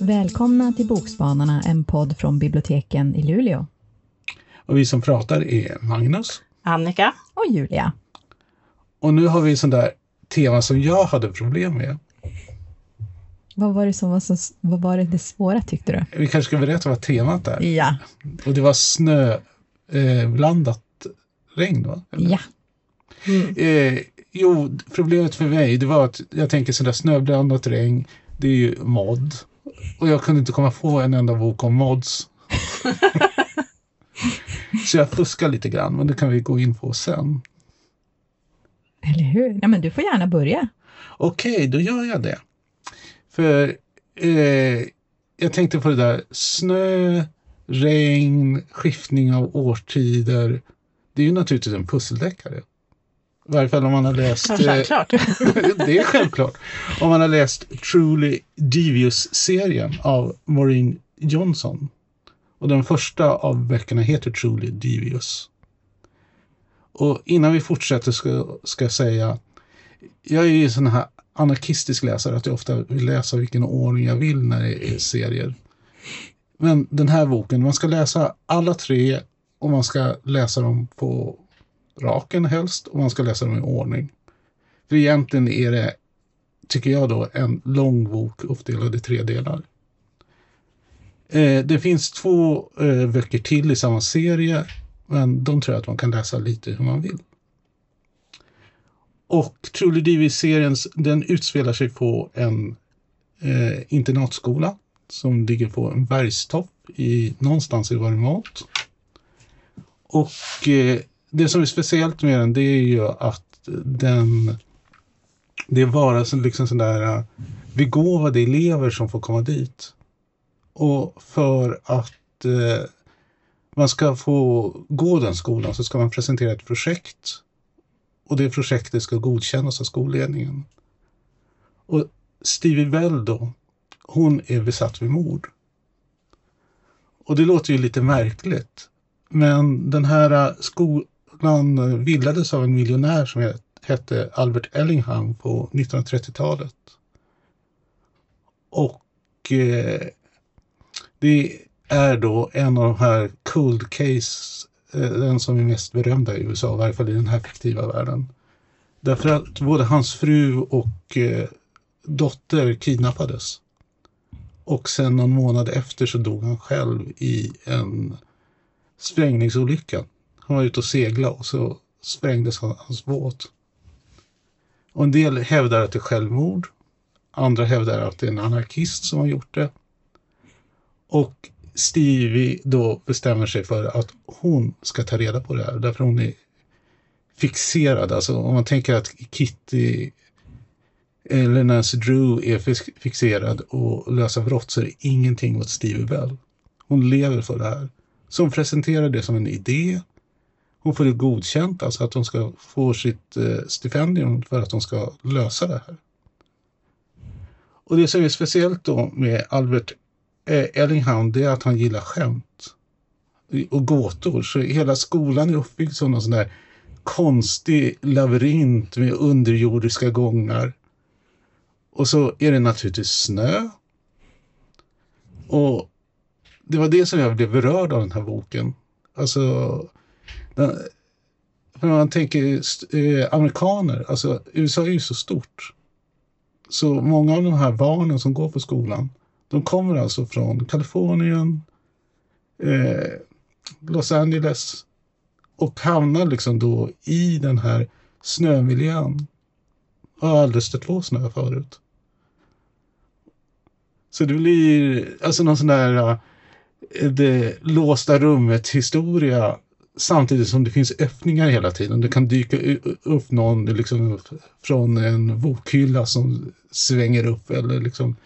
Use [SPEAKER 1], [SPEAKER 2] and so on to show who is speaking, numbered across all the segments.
[SPEAKER 1] Välkomna till Bokspanarna, en podd från biblioteken i Luleå.
[SPEAKER 2] Och vi som pratar är Magnus.
[SPEAKER 3] Annika.
[SPEAKER 1] Och Julia.
[SPEAKER 2] Och nu har vi sån där tema som jag hade problem med.
[SPEAKER 1] Vad var det som var så, vad var det, det svåra tyckte du?
[SPEAKER 2] Vi kanske ska berätta vad temat är.
[SPEAKER 1] Ja.
[SPEAKER 2] Och det var snöblandat eh, regn va? Eller?
[SPEAKER 1] Ja.
[SPEAKER 2] Eh, jo, problemet för mig det var att jag tänker sådär snöblandat regn, det är ju mod. Och jag kunde inte komma på en enda bok om mods. Så jag fuskar lite grann, men det kan vi gå in på sen.
[SPEAKER 1] Eller hur? Ja, men du får gärna börja.
[SPEAKER 2] Okej, då gör jag det. För eh, jag tänkte på det där snö, regn, skiftning av årstider. Det är ju naturligtvis en pusseldeckare. I varje fall om man har läst...
[SPEAKER 3] Ja,
[SPEAKER 2] eh,
[SPEAKER 3] självklart.
[SPEAKER 2] det är självklart. Om man har läst Truly Devious-serien av Maureen Johnson. Och den första av böckerna heter Truly Devious. Och innan vi fortsätter ska, ska jag säga, jag är ju sån här anarkistisk läsare att jag ofta vill läsa vilken ordning jag vill när det är serier. Men den här boken, man ska läsa alla tre och man ska läsa dem på raken helst och man ska läsa dem i ordning. För egentligen är det, tycker jag då, en lång bok uppdelad i tre delar. Eh, det finns två eh, böcker till i samma serie, men de tror jag att man kan läsa lite hur man vill. Och Truly Divi-serien, den utspelar sig på en eh, internatskola som ligger på en bergstopp i, någonstans i Vermont. Och eh, det som är speciellt med den det är ju att den det är bara så, liksom sådär eh, begåvade elever som får komma dit. Och för att eh, man ska få gå den skolan så ska man presentera ett projekt. Och det projektet ska godkännas av skolledningen. Och Stevie Bell då, hon är besatt vid mord. Och det låter ju lite märkligt. Men den här äh, skolan bildades av en miljonär som hette Albert Ellingham på 1930-talet. Och eh, det är då en av de här cold case, den som är mest berömda i USA, i varje fall i den här fiktiva världen. Därför att både hans fru och eh, dotter kidnappades. Och sen någon månad efter så dog han själv i en sprängningsolycka. Han var ute och seglade och så sprängdes han- hans båt. Och en del hävdar att det är självmord. Andra hävdar att det är en anarkist som har gjort det. Och Stevie då bestämmer sig för att hon ska ta reda på det här. Därför hon är fixerad. Alltså om man tänker att Kitty eller Nancy Drew är fixerad och lösa brott så är det ingenting mot Stevie Bell. Hon lever för det här. Så hon presenterar det som en idé. Hon får det godkänt, alltså att hon ska få sitt eh, stipendium för att hon ska lösa det här. Och det som är speciellt då med Albert Eh, Ellingham, det är att han gillar skämt och gåtor. Så hela skolan är uppbyggd som någon sån där konstig labyrint med underjordiska gångar. Och så är det naturligtvis snö. Och det var det som jag blev berörd av den här boken. Alltså, den, för man tänker eh, amerikaner, alltså USA är ju så stort. Så många av de här barnen som går på skolan, de kommer alltså från Kalifornien, eh, Los Angeles och hamnar liksom då i den här snömiljön. Jag har aldrig stött på snö förut. Så det blir alltså någon sån där eh, det låsta rummet historia samtidigt som det finns öppningar hela tiden. Det kan dyka upp någon liksom från en bokhylla som svänger upp eller liksom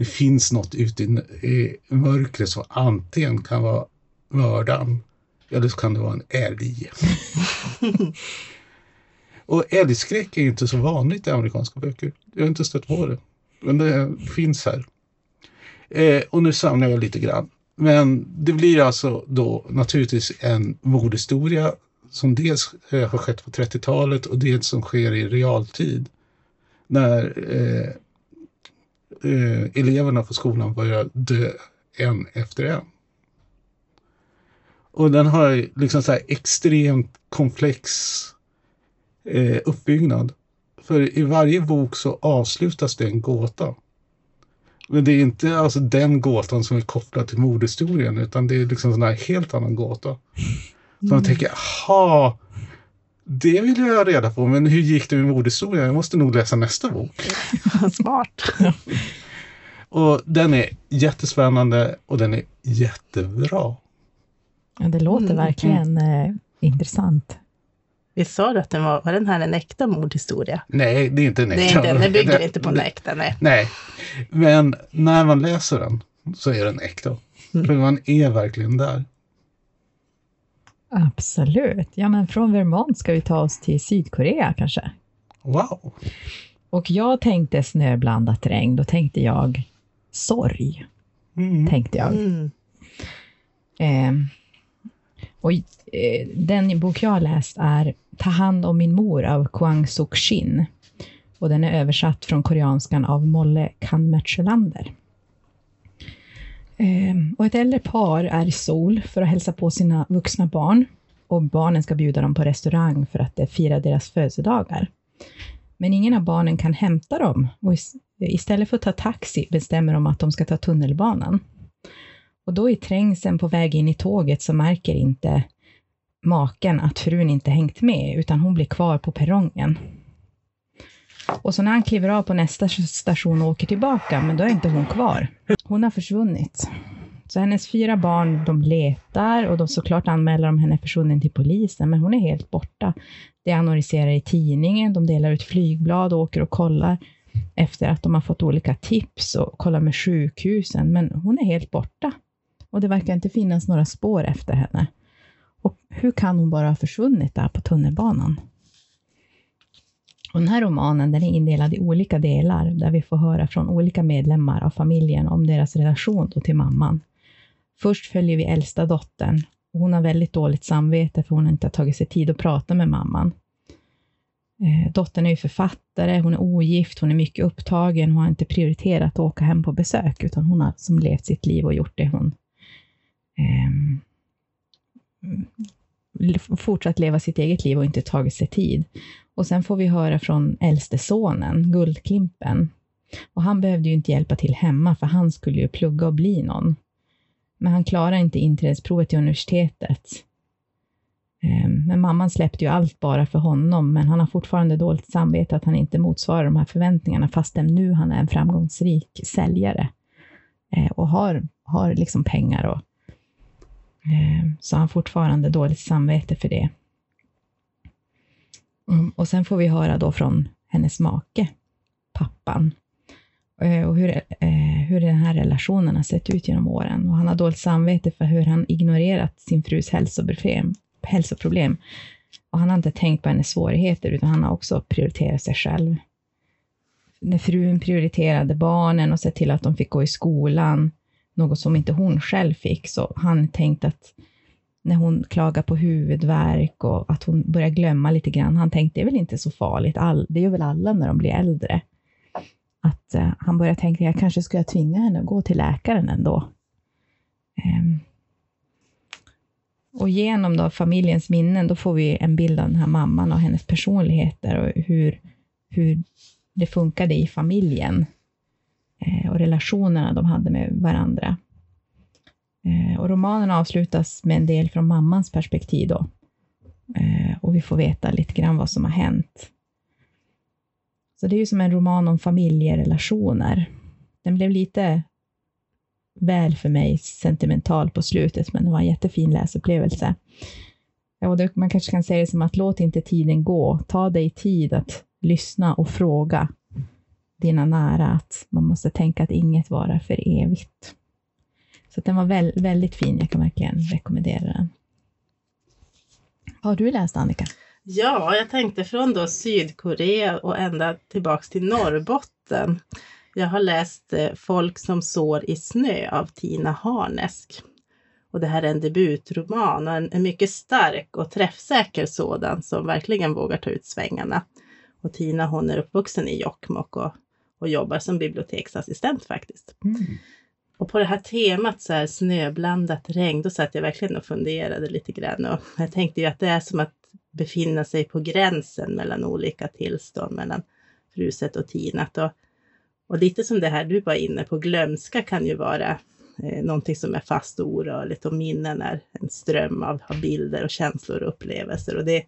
[SPEAKER 2] det finns något ute i, i mörkret som antingen kan vara mördaren eller så kan det vara en älg. Och älgskräck är inte så vanligt i amerikanska böcker. Jag har inte stött på det. Men det finns här. Eh, och nu samlar jag lite grann. Men det blir alltså då naturligtvis en mordhistoria som dels eh, har skett på 30-talet och dels som sker i realtid. När eh, eh, eleverna på skolan börjar dö en efter en. Och den har liksom så här extremt komplex eh, uppbyggnad. För i varje bok så avslutas det en gåta. Men det är inte alltså den gåtan som är kopplad till mordhistorien utan det är liksom en helt annan gåta. Så man tänker, jaha, det vill jag ha reda på, men hur gick det med mordhistorien? Jag måste nog läsa nästa bok.
[SPEAKER 3] Smart.
[SPEAKER 2] Och den är jättespännande och den är jättebra.
[SPEAKER 1] Ja, det låter
[SPEAKER 3] Mm.
[SPEAKER 1] verkligen eh, intressant.
[SPEAKER 3] Vi sa du att den var, var den här en äkta mordhistoria?
[SPEAKER 2] Nej, det är inte en
[SPEAKER 3] Det är
[SPEAKER 2] äkta.
[SPEAKER 3] inte, den bygger inte på en äkta, nej.
[SPEAKER 2] Nej, men när man läser den så är den äkta.
[SPEAKER 3] Mm.
[SPEAKER 2] För man är verkligen där.
[SPEAKER 1] Absolut. Ja, men från Vermont ska vi ta oss till Sydkorea kanske.
[SPEAKER 2] Wow!
[SPEAKER 1] Och jag tänkte snöblandat regn, då tänkte jag sorg,
[SPEAKER 2] Mm.
[SPEAKER 1] tänkte jag.
[SPEAKER 3] Mm.
[SPEAKER 1] Eh, och eh, den bok jag har läst är Ta hand om min mor av Kwang Suk Shin. Och den är översatt från koreanskan av Molle Kanmertselander. Ehm, och ett äldre par är i Sol för att hälsa på sina vuxna barn. Och barnen ska bjuda dem på restaurang för att eh, fira deras födelsedagar. Men ingen av barnen kan hämta dem och istället för att ta taxi bestämmer de att de ska ta tunnelbanan. Och då i trängseln på väg in i tåget så märker inte maken att frun inte hängt med, utan hon blir kvar på perrongen. Och så när han kliver av på nästa station och åker tillbaka, men då är inte hon kvar. Hon har försvunnit. Så hennes fyra barn, de letar och de såklart anmäler de henne försvunnen till polisen, men hon är helt borta. Det annonserar i tidningen, de delar ut flygblad och åker och kollar efter att de har fått olika tips och kollar med sjukhusen, men hon är helt borta. Och det verkar inte finnas några spår efter henne. Och hur kan hon bara ha försvunnit där på tunnelbanan? Och den här romanen den är indelad i olika delar där vi får höra från olika medlemmar av familjen om deras relation då till mamman. Först följer vi äldsta dottern. Hon har väldigt dåligt samvete för hon har inte tagit sig tid att prata med mamman. Eh, dottern är ju författare, hon är ogift, hon är mycket upptagen, hon har inte prioriterat att åka hem på besök, utan hon har som levt sitt liv och gjort det hon ehm, fortsatt leva sitt eget liv och inte tagit sig tid. Och sen får vi höra från äldste sonen, Guldklimpen. Och han behövde ju inte hjälpa till hemma, för han skulle ju plugga och bli någon. Men han klarade inte inträdesprovet till universitetet. Ehm, men mamman släppte ju allt bara för honom, men han har fortfarande dåligt samvete att han inte motsvarar de här förväntningarna, fastän nu han är en framgångsrik säljare ehm, och har, har liksom pengar. Och, Eh, så så han har fortfarande dåligt samvete för det. Mm, och sen får vi höra då från hennes make, pappan, eh, och hur, eh, hur den här relationen har sett ut genom åren. Och han har dåligt samvete för hur han ignorerat sin frus hälsoproblem, hälsoproblem. Och han har inte tänkt på hennes svårigheter, utan han har också prioriterat sig själv. När frun prioriterade barnen och sett till att de fick gå i skolan, något som inte hon själv fick, så han tänkte att när hon klagar på huvudvärk och att hon börjar glömma lite grann, han tänkte det är väl inte så farligt, All, det gör väl alla när de blir äldre. Att eh, han börjar tänka, jag kanske ska tvinga henne att gå till läkaren ändå. Um, Och genom då familjens minnen, då får vi en bild av den här mamman och hennes personligheter och hur, hur det funkade i familjen Eh, och relationerna de hade med varandra. Eh, och romanen avslutas med en del från mammans perspektiv då. Eh, och vi får veta lite grann vad som har hänt. Så det är ju som en roman om familjerelationer. Den blev lite väl för mig sentimental på slutet, men det var en jättefin läsupplevelse. Ja, och det, man kanske kan säga det som att låt inte tiden gå. Ta dig tid att lyssna och fråga dina nära att man måste tänka att inget varar för evigt. Så att den var väl, väldigt fin. Jag kan verkligen rekommendera den. Har du läst Annika?
[SPEAKER 3] Ja, jag tänkte från då Sydkorea och ända tillbaks till Norrbotten. Jag har läst eh, Folk som sår i snö av Tina Harnesk. Och det här är en debutroman och en, en mycket stark och träffsäker sådan som verkligen vågar ta ut svängarna. Och Tina hon är uppvuxen i Jokkmokk och, och jobbar som biblioteksassistent faktiskt.
[SPEAKER 1] Mm.
[SPEAKER 3] Och på det här temat så här snöblandat regn, då satt jag verkligen och funderade lite grann. Och jag tänkte ju att det är som att befinna sig på gränsen mellan olika tillstånd, mellan fruset och tinat. Och, och lite som det här du var inne på, glömska kan ju vara eh, någonting som är fast och orörligt och minnen är en ström av, av bilder och känslor och upplevelser. Och det,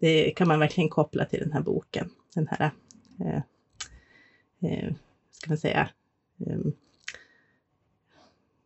[SPEAKER 3] det kan man verkligen koppla till den här boken. Den här, eh, eh, ska man säga, eh,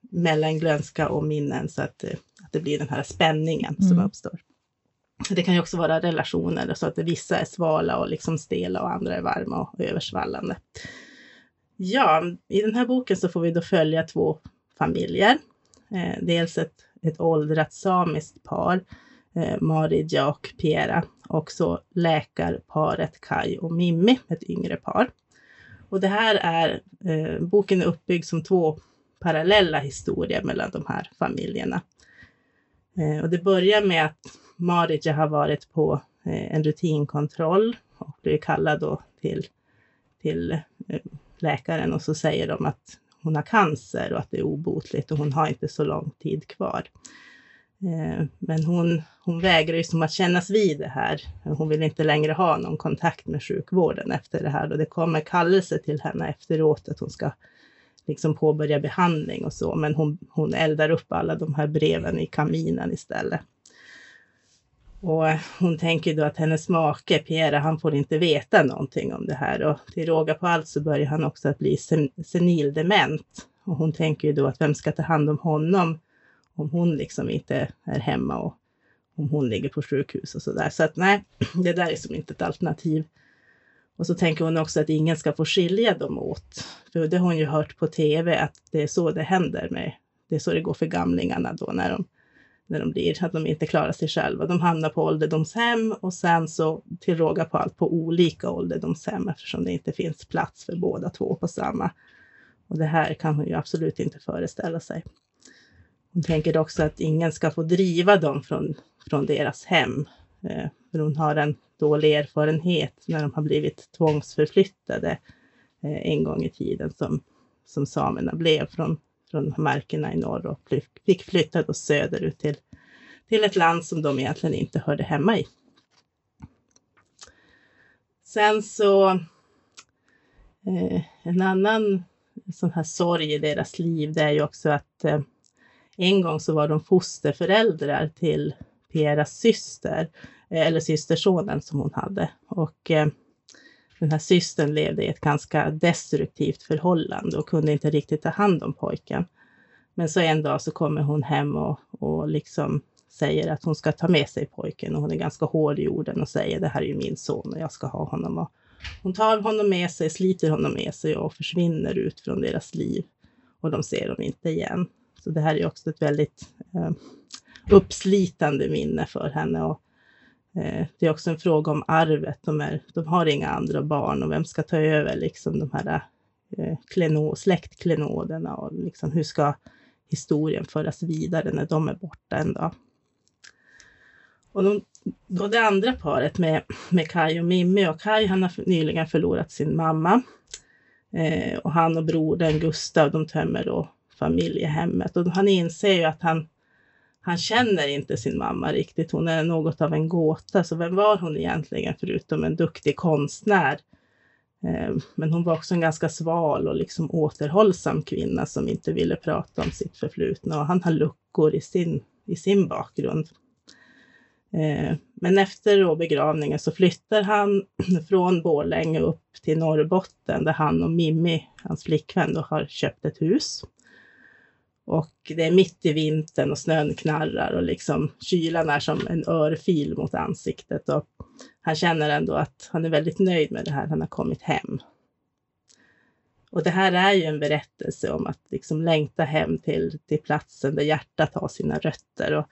[SPEAKER 3] mellan glömska och minnen så att, eh, att det blir den här spänningen som
[SPEAKER 1] Mm.
[SPEAKER 3] uppstår. Det kan ju också vara relationer, så att vissa är svala och liksom stela och andra är varma och översvallande. Ja, i den här boken så får vi då följa två familjer. Eh, dels ett, ett åldrat samiskt par, eh, Maridja och Piera, och så läkarparet Kai och Mimmi, ett yngre par. Och det här är, eh, boken är uppbyggd som två parallella historier mellan de här familjerna. Eh, och det börjar med att Marija har varit på eh, en rutinkontroll och blir kallad då till, till eh, läkaren och så säger de att hon har cancer och att det är obotligt och hon har inte så lång tid kvar. Eh, men hon, hon vägrar ju som att kännas vid det här. Hon vill inte längre ha någon kontakt med sjukvården efter det här och det kommer kallelse till henne efteråt att hon ska liksom påbörja behandling och så, men hon, hon eldar upp alla de här breven i kaminen istället. Och hon tänker då att hennes make, Pierre, han får inte veta någonting om det här och till råga på allt så börjar han också att bli sen, senildement. Och hon tänker ju då att vem ska ta hand om honom om hon liksom inte är hemma och om hon ligger på sjukhus och sådär. Så att nej, det där är som inte ett alternativ. Och så tänker hon också att ingen ska få skilja dem åt. För det har hon ju hört på tv att det är så det händer med, det är så det går för gamlingarna då när de, när de blir, att de inte klarar sig själva. De hamnar på ålderdomshem och sen så till råga på allt på olika ålderdomshem eftersom det inte finns plats för båda två på samma. Och det här kan hon ju absolut inte föreställa sig. Hon tänker också att ingen ska få driva dem från, från deras hem. Eh, för hon har en dålig erfarenhet när de har blivit tvångsförflyttade eh, en gång i tiden som, som samerna blev från, från markerna i norr och fly, fick flytta då söderut till, till ett land som de egentligen inte hörde hemma i. Sen så eh, en annan sån här sorg i deras liv, det är ju också att eh, en gång så var de fosterföräldrar till Pieras syster, eh, eller systersonen som hon hade. Och eh, den här systern levde i ett ganska destruktivt förhållande och kunde inte riktigt ta hand om pojken. Men så en dag så kommer hon hem och, och liksom säger att hon ska ta med sig pojken och hon är ganska hård i orden och säger det här är ju min son och jag ska ha honom. Och hon tar honom med sig, sliter honom med sig och försvinner ut från deras liv och de ser dem inte igen. Så det här är också ett väldigt eh, uppslitande minne för henne. Och, eh, det är också en fråga om arvet. De, är, de har inga andra barn och vem ska ta över liksom de här eh, släktklenoderna och liksom hur ska historien föras vidare när de är borta en dag. Och de, då det andra paret med, med Kai och Mimmi och Kai han har nyligen förlorat sin mamma. Eh, och han och brodern Gustav de tömmer då familjehemmet och han inser ju att han, han känner inte sin mamma riktigt. Hon är något av en gåta. Så vem var hon egentligen förutom en duktig konstnär? Eh, men hon var också en ganska sval och liksom återhållsam kvinna som inte ville prata om sitt förflutna och han har luckor i sin, i sin bakgrund. Eh, men efter då begravningen så flyttar han från Borlänge upp till Norrbotten där han och Mimmi, hans flickvän, då har köpt ett hus. Och det är mitt i vintern och snön knarrar och liksom kylan är som en örfil mot ansiktet. Och han känner ändå att han är väldigt nöjd med det här, han har kommit hem. Och det här är ju en berättelse om att liksom längta hem till, till platsen där hjärtat har sina rötter. Och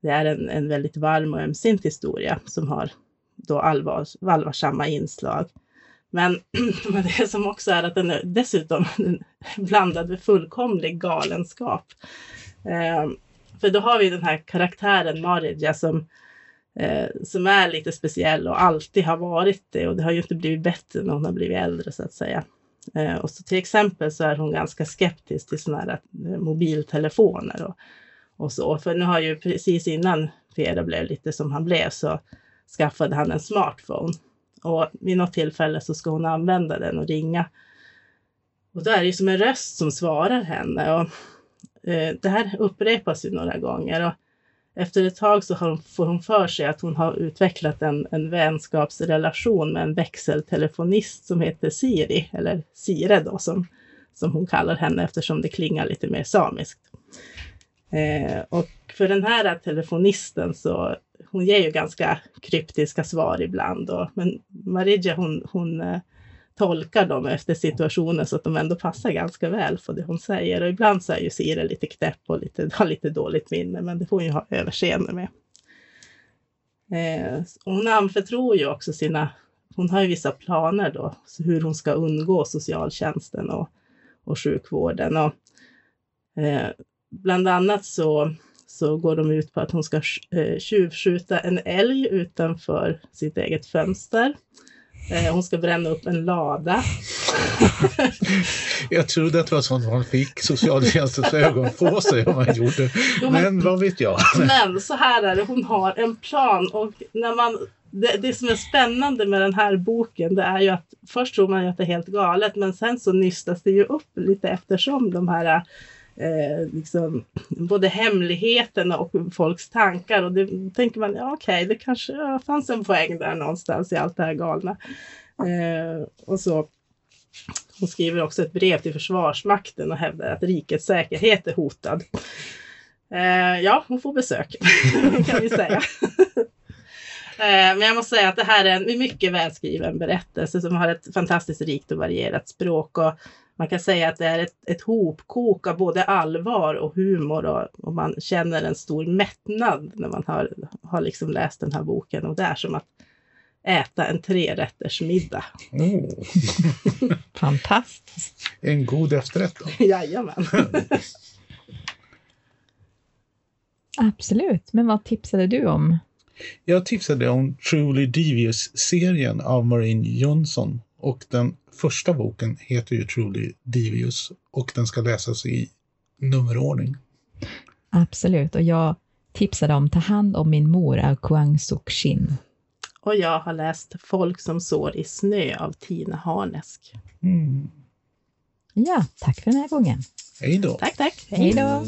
[SPEAKER 3] det är en, en väldigt varm och ömsint historia som har då allvar, allvarsamma inslag. Men men det som också är att den är dessutom blandad med fullkomlig galenskap. Eh, för då har vi den här karaktären Marija som, eh, som är lite speciell och alltid har varit det och det har ju inte blivit bättre när hon har blivit äldre så att säga. Eh, och så till exempel så är hon ganska skeptisk till sådana här eh, mobiltelefoner och, och så. För nu har ju precis innan Fera blev lite som han blev så skaffade han en smartphone. Och vid något tillfälle så ska hon använda den och ringa. Och då är det ju som en röst som svarar henne. Och, eh, det här upprepas ju några gånger. Och efter ett tag så hon, får hon för sig att hon har utvecklat en, en vänskapsrelation med en växeltelefonist som heter Siri, eller Sire då som, som hon kallar henne eftersom det klingar lite mer samiskt. Eh, och för den här telefonisten så hon ger ju ganska kryptiska svar ibland. Och, men Marija hon, hon eh, tolkar dem efter situationen så att de ändå passar ganska väl för det hon säger. Och ibland så är ju Sire lite knäpp och lite, har lite dåligt minne, men det får hon ju ha överseende med. Eh, hon anförtror ju också sina, hon har ju vissa planer då, hur hon ska undgå socialtjänsten och, och sjukvården. Och, eh, bland annat så så går de ut på att hon ska eh, tjuvskjuta en älg utanför sitt eget fönster. Eh, hon ska bränna upp en lada.
[SPEAKER 2] Jag trodde att det var sånt man fick socialtjänstens ögon på sig om man gjorde. Men vad vet jag?
[SPEAKER 3] Men så här är det, hon har en plan och när man det, det som är spännande med den här boken det är ju att först tror man att det är helt galet men sen så nystas det ju upp lite eftersom de här eh, liksom, både hemligheterna och folks tankar. Och det tänker man, ja okej, okay, det kanske ja, fanns en poäng där någonstans i allt det här galna. Eh, och så hon skriver också ett brev till Försvarsmakten och hävdar att rikets säkerhet är hotad. Eh, ja, hon får besök kan vi säga. Eh, men jag måste säga att det här är en mycket välskriven berättelse som har ett fantastiskt rikt och varierat språk. Och man kan säga att det är ett, ett hopkok av både allvar och humor och, och, man känner en stor mättnad när man har, har liksom läst den här boken och det är som att äta en trerätters middag.
[SPEAKER 1] Oh. Fantastiskt!
[SPEAKER 2] En god efterrätt
[SPEAKER 3] då? Jajamän!
[SPEAKER 1] Absolut, men vad tipsade du om?
[SPEAKER 2] Jag tipsade om Truly Devious-serien av Maureen Johnson och den första boken heter ju Truly Devious och den ska läsas i nummerordning.
[SPEAKER 1] Absolut, och jag tipsade om Ta hand om min mor av Kuang Suk Shin.
[SPEAKER 3] Och jag har läst Folk som sår i snö av Tina Harnesk. Mm.
[SPEAKER 1] Ja, tack för den här gången.
[SPEAKER 2] Hej då.
[SPEAKER 3] Tack, tack.
[SPEAKER 1] Hej då.